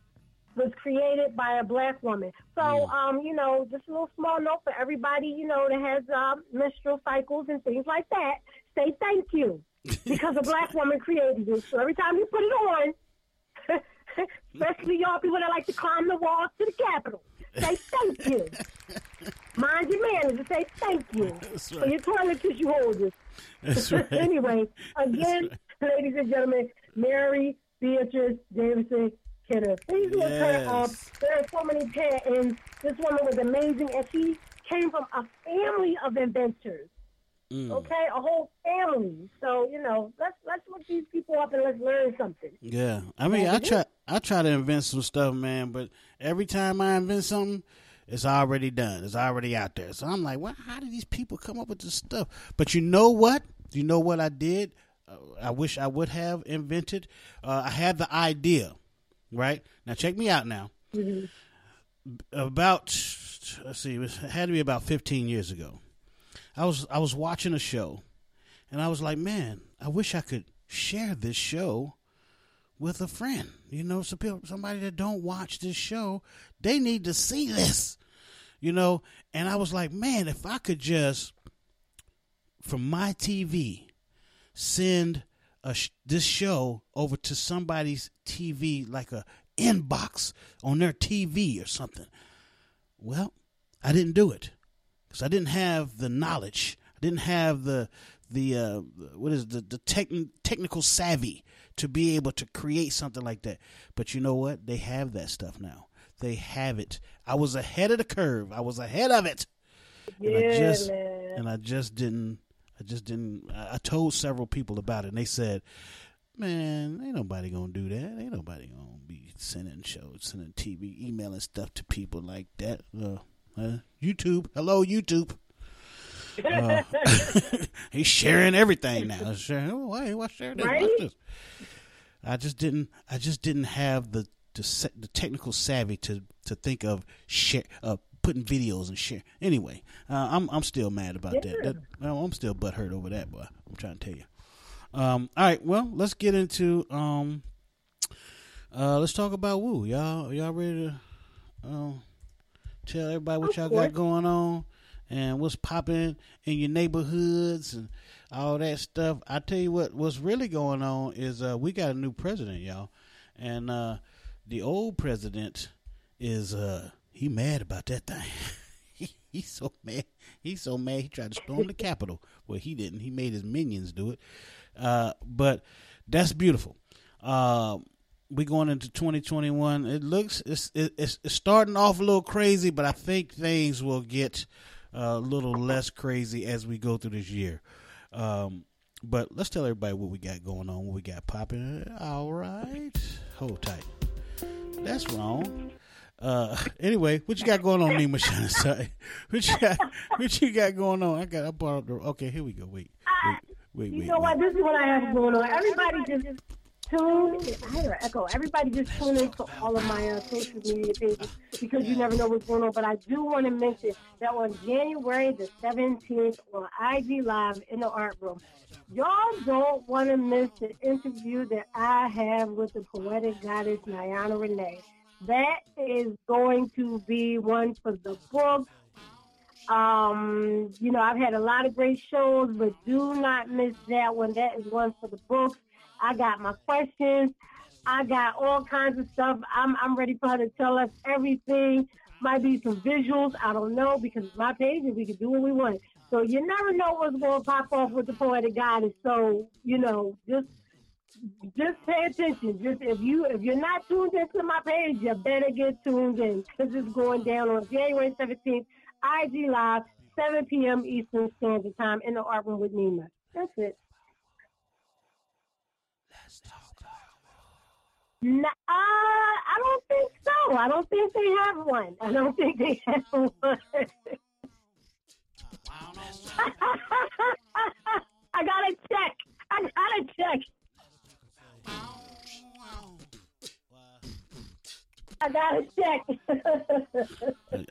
was created by a black woman. So, um, you know, just a little small note for everybody, you know, that has um, menstrual cycles and things like that. Say thank you because a black woman created it. So every time you put it on, especially y'all people that like to climb the walls to the Capitol, say thank you. Mind your manners and say thank you That's for your toilet tissue holders. That's right. anyway, again, ladies and gentlemen, Mary Beatrice Davidson Kidder. Please look her up. There are so many patents. This woman was amazing, and she came from a family of inventors. Mm. Okay, a whole family. So you know, let's let's look these people up and let's learn something. Yeah, I mean, I try, I try to invent some stuff, man. But every time I invent something, it's already done. It's already out there. So I'm like, well, how do these people come up with this stuff? But you know what? You know what I did? Uh, I wish I would have invented. Uh, I had the idea, right? Now check me out. Now, mm-hmm. about let's see, it had to be about 15 years ago. I was I was watching a show, and I was like, man, I wish I could share this show with a friend. You know, some people, somebody that don't watch this show, they need to see this. You know, and I was like, man, if I could just from my TV send sh- this show over to somebody's TV, like a inbox on their TV or something. Well, I didn't do it because I didn't have the knowledge. I didn't have the the uh, what is it, the the tech, technical savvy to be able to create something like that. But you know what? They have that stuff now. They have it. I was ahead of the curve. I was ahead of it. And I Yeah, just man. and I just didn't I just didn't I told several people about it and they said, Man, ain't nobody gonna do that. Ain't nobody gonna be sending shows, sending TV, emailing stuff to people like that. Uh, uh, YouTube, hello YouTube. Uh, he's sharing everything now. Sharing, oh, hey, watch share this, watch this. I just didn't. I just didn't have the the, the technical savvy to to think of share uh, putting videos and shit. Anyway, uh, I'm I'm still mad about that. that. I'm still butthurt over that, boy. I'm trying to tell you. Um, all right, well, let's get into um, uh, let's talk about Woo. Y'all, y'all ready to um, tell everybody what y'all got going on and what's popping in your neighborhoods and all that stuff? I tell you what, what's really going on is uh, we got a new president, y'all, and uh, the old president is uh, he mad about that thing. he, he's so mad. He's so mad. He tried to storm the Capitol. Well, he didn't. He made his minions do it. Uh, but that's beautiful. Uh, we going into 2021. It looks it's, it's it's starting off a little crazy, but I think things will get a little less crazy as we go through this year. Um, but let's tell everybody what we got going on, what we got popping. All right, hold tight. That's wrong. Uh, anyway, what you got going on, Nima? Sorry, what you got? What you got going on? I got. I brought up the. Okay, here we go. Wait, wait, wait, You wait. know what? This is what I have going on. Everybody just tune. I hear an echo. Everybody just tune into all of my uh, social media pages because you never know what's going on. But I do want to mention that on January the 17th on IG Live in the Art Room, y'all don't want to miss the interview that I have with the poetic goddess Nyana Renee. That is going to be one for the books. Um, you know, I've had a lot of great shows, but do not miss that one. That is one for the books. I got my questions. I got all kinds of stuff. I'm I'm ready for her to tell us everything. Might be some visuals. I don't know because my page and we can do what we want. So you never know what's going to pop off with the poetic goddess. So you know, just just pay attention. Just if you if you're not tuned into my page, you better get tuned in because it's going down on January 17th, IG Live, 7 p.m. Eastern Standard Time in the art room with Nima. That's it. Nah, uh, I don't think so. I don't think they have one. I don't think they have one. I gotta check. I gotta check. I gotta check.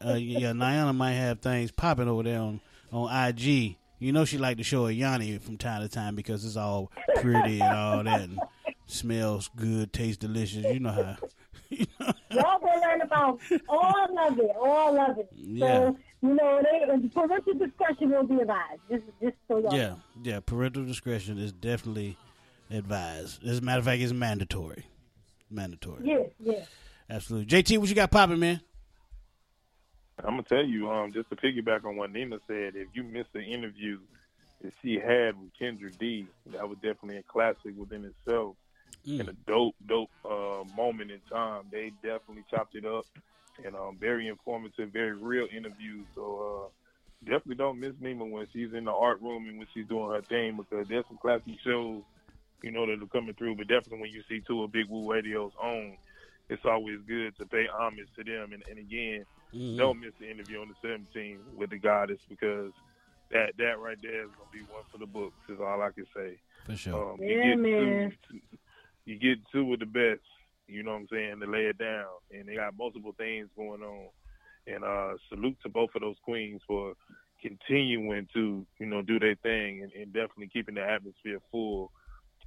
uh, yeah, Nyana might have things popping over there on, on IG. You know she like to show a Yanni from time to time because it's all pretty and all that and smells good, tastes delicious. You know how. Y'all will learn about all of it, all of it. Yeah. So, you know, they, parental discretion will be advised. Just, just so y'all Yeah, yeah. Parental discretion is definitely advised. As a matter of fact, it's mandatory. Mandatory. Yes, yes. Absolutely. JT, what you got popping, man? I'm gonna tell you, um, just to piggyback on what Nima said, if you missed the interview that she had with Kendra D, that was definitely a classic within itself and a dope, dope uh, moment in time. They definitely chopped it up and um, very informative, very real interview. So uh, definitely don't miss Nima when she's in the art room and when she's doing her thing because there's some classic shows, you know, that are coming through. But definitely when you see two of Big Woo Radio's own, it's always good to pay homage to them. And, and again, Mhm. don't miss the interview on the 17th with the goddess because that that right there is gonna be one for the books. Is all I can say. For sure. Um, you Yeah, get man. Two, you get two of the best. You know what I'm saying to lay it down, and they got multiple things going on. And uh, salute to both of those queens for continuing to you know do their thing and, and definitely keeping the atmosphere full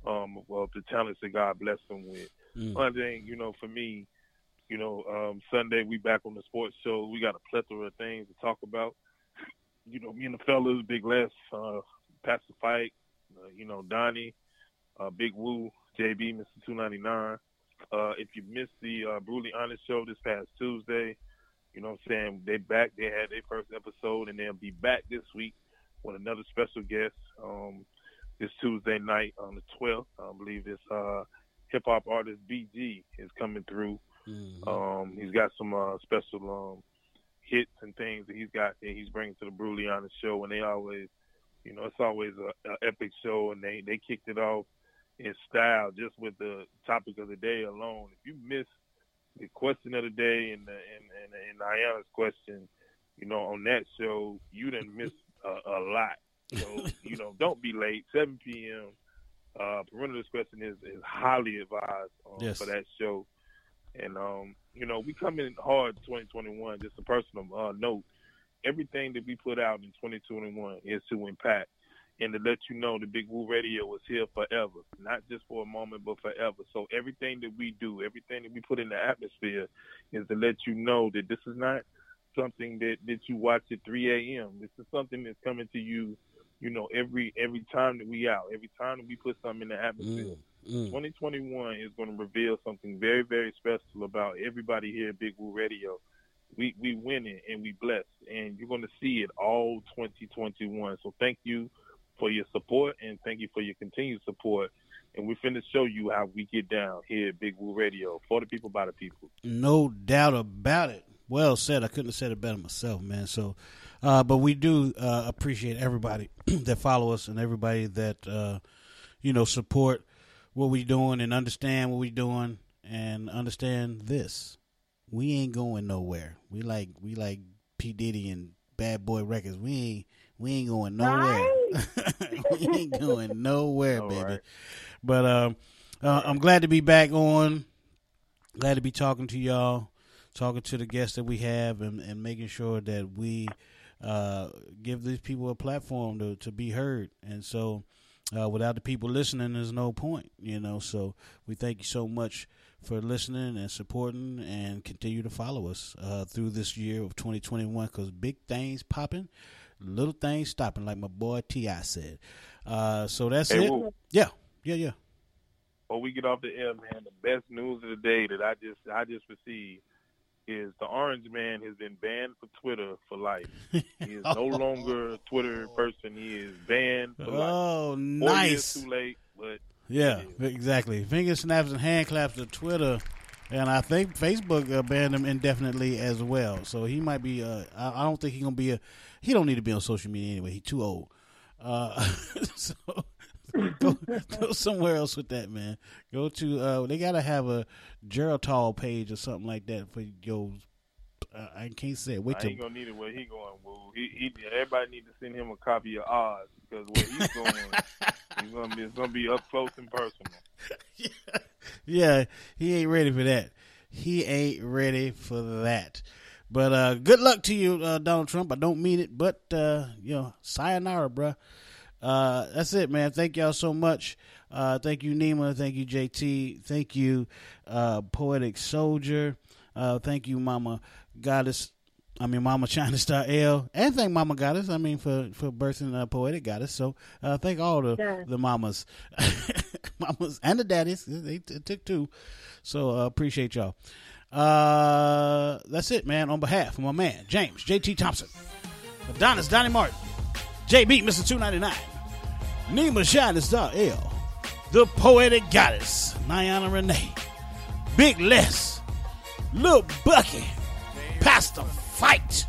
um, of, the talents that God blessed them with. Mm. One thing, you know, for me, you know, um, Sunday we back on the sports show. We got a plethora of things to talk about. You know, me and the fellas, Big Les, uh, Pastor Fight, uh, you know, Donnie, uh, Big Woo, JB, Mr. 299. Uh, if you missed the uh, Brutally Honest show this past Tuesday, you know what I'm saying? They back. They had their first episode, and they'll be back this week with another special guest um, this Tuesday night on the 12th. I believe it's uh, hip hop artist BG is coming through. Um, he's got some uh, special um, hits and things that he's got that he's bringing to the Brutally Honest show, and they always, you know, it's always a, a epic show, and they they kicked it off in style just with the topic of the day alone. If you miss the question of the day and the, and and, and Ayana's question, you know, on that show, you didn't miss a, a lot. So you know, don't be late. 7 p.m. Uh, parental discretion is, is highly advised um, Yes. for that show. And um, you know, we come in hard 2021. Just a personal uh, note: everything that we put out in 2021 is to impact and to let you know the Big Woo Radio is here forever, not just for a moment, but forever. So everything that we do, everything that we put in the atmosphere, is to let you know that this is not something that that you watch at 3 a.m. This is something that's coming to you, you know, every every time that we out, every time that we put something in the atmosphere. Mm, mm. 2021 is going to reveal something very, very special about everybody here at Big Woo Radio. We we winning and we blessed, and you're going to see it all 2021. So thank you for your support and thank you for your continued support. And we're finna show you how we get down here at Big Woo Radio for the people by the people. No doubt about it. Well said. I couldn't have said it better myself, man. So, uh, but we do uh, appreciate everybody that follow us and everybody that uh, you know support what we're doing and understand what we're doing and understand this. We ain't going nowhere. We like we like P Diddy and Bad Boy Records. We ain't we ain't going nowhere. we ain't going nowhere, baby. But um, uh, I'm glad to be back on. Glad to be talking to y'all, talking to the guests that we have, and, and making sure that we uh, give these people a platform to, to be heard. And so, uh, without the people listening, there's no point, you know. So, we thank you so much for listening and supporting, and continue to follow us uh, through this year of 2021 because big things popping, little things stopping, like my boy T.I. said. Uh, so that's Hey, it. Yeah, yeah, yeah. Before we get off the air, man, the best news of the day that I just I just received is the Orange Man has been banned for Twitter for life. He is no longer a Twitter person. He is banned for life. Oh, nice. too late, but Yeah, exactly. Finger snaps and hand claps to Twitter, and I think Facebook uh, banned him indefinitely as well. So he might be. Uh, I, I don't think he's gonna be a. He don't need to be on social media anyway. He's too old. Uh, so go, go somewhere else with that, man. Go to. Uh, they gotta have a Gerald Geritol page or something like that for your uh, I can't say it. Wait I till ain't gonna need it where he going. Woo. He, he, everybody need to send him a copy of Oz because where he's going, he's gonna be, it's gonna be up close and personal. yeah, he ain't ready for that. He ain't ready for that. But uh, good luck to you, uh, Donald Trump. I don't mean it, but uh, you know, sayonara, bruh. Uh, that's it, man. Thank y'all so much. Uh, thank you, Nima. Thank you, JT. Thank you, uh, Poetic Souldier. Uh, thank you, Mama Goddess. I mean, Mama China Star L, and thank Mama Goddess. I mean, for for birthing uh, Poetic Goddess. So uh, thank all the Yeah. the mamas, mamas, and the daddies. They t- took two. So uh, appreciate y'all. Uh, that's it, man. On behalf of my man James JT Thompson, Adonis Donnie Martin, JB Ninety Nine, Nima Shining Star L, the Poetic Goddess Nyana Renee, Big Les, Lil Bucky, Pastor Fight,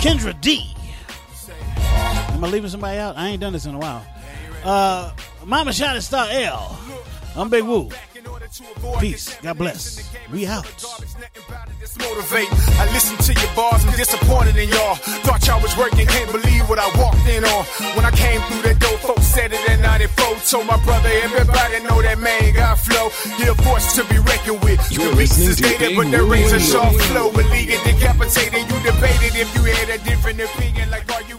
Kendra D. Am I leaving somebody out? I ain't done this in a while. Uh, Mama Shining Star L. I'm Big Woo. Peace. God bless. We out. I listen to your bars, I'm disappointed in y'all. Thought y'all was working, can't believe what I walked in on. When I came through that door, folks said it in 94. Told my brother, everybody know that man got flow. He a force to be reckoned with. You're the beast is dated, but there Woo a Radio. sharp flow. Believe it, decapitated. You debated if you had a different opinion, like are you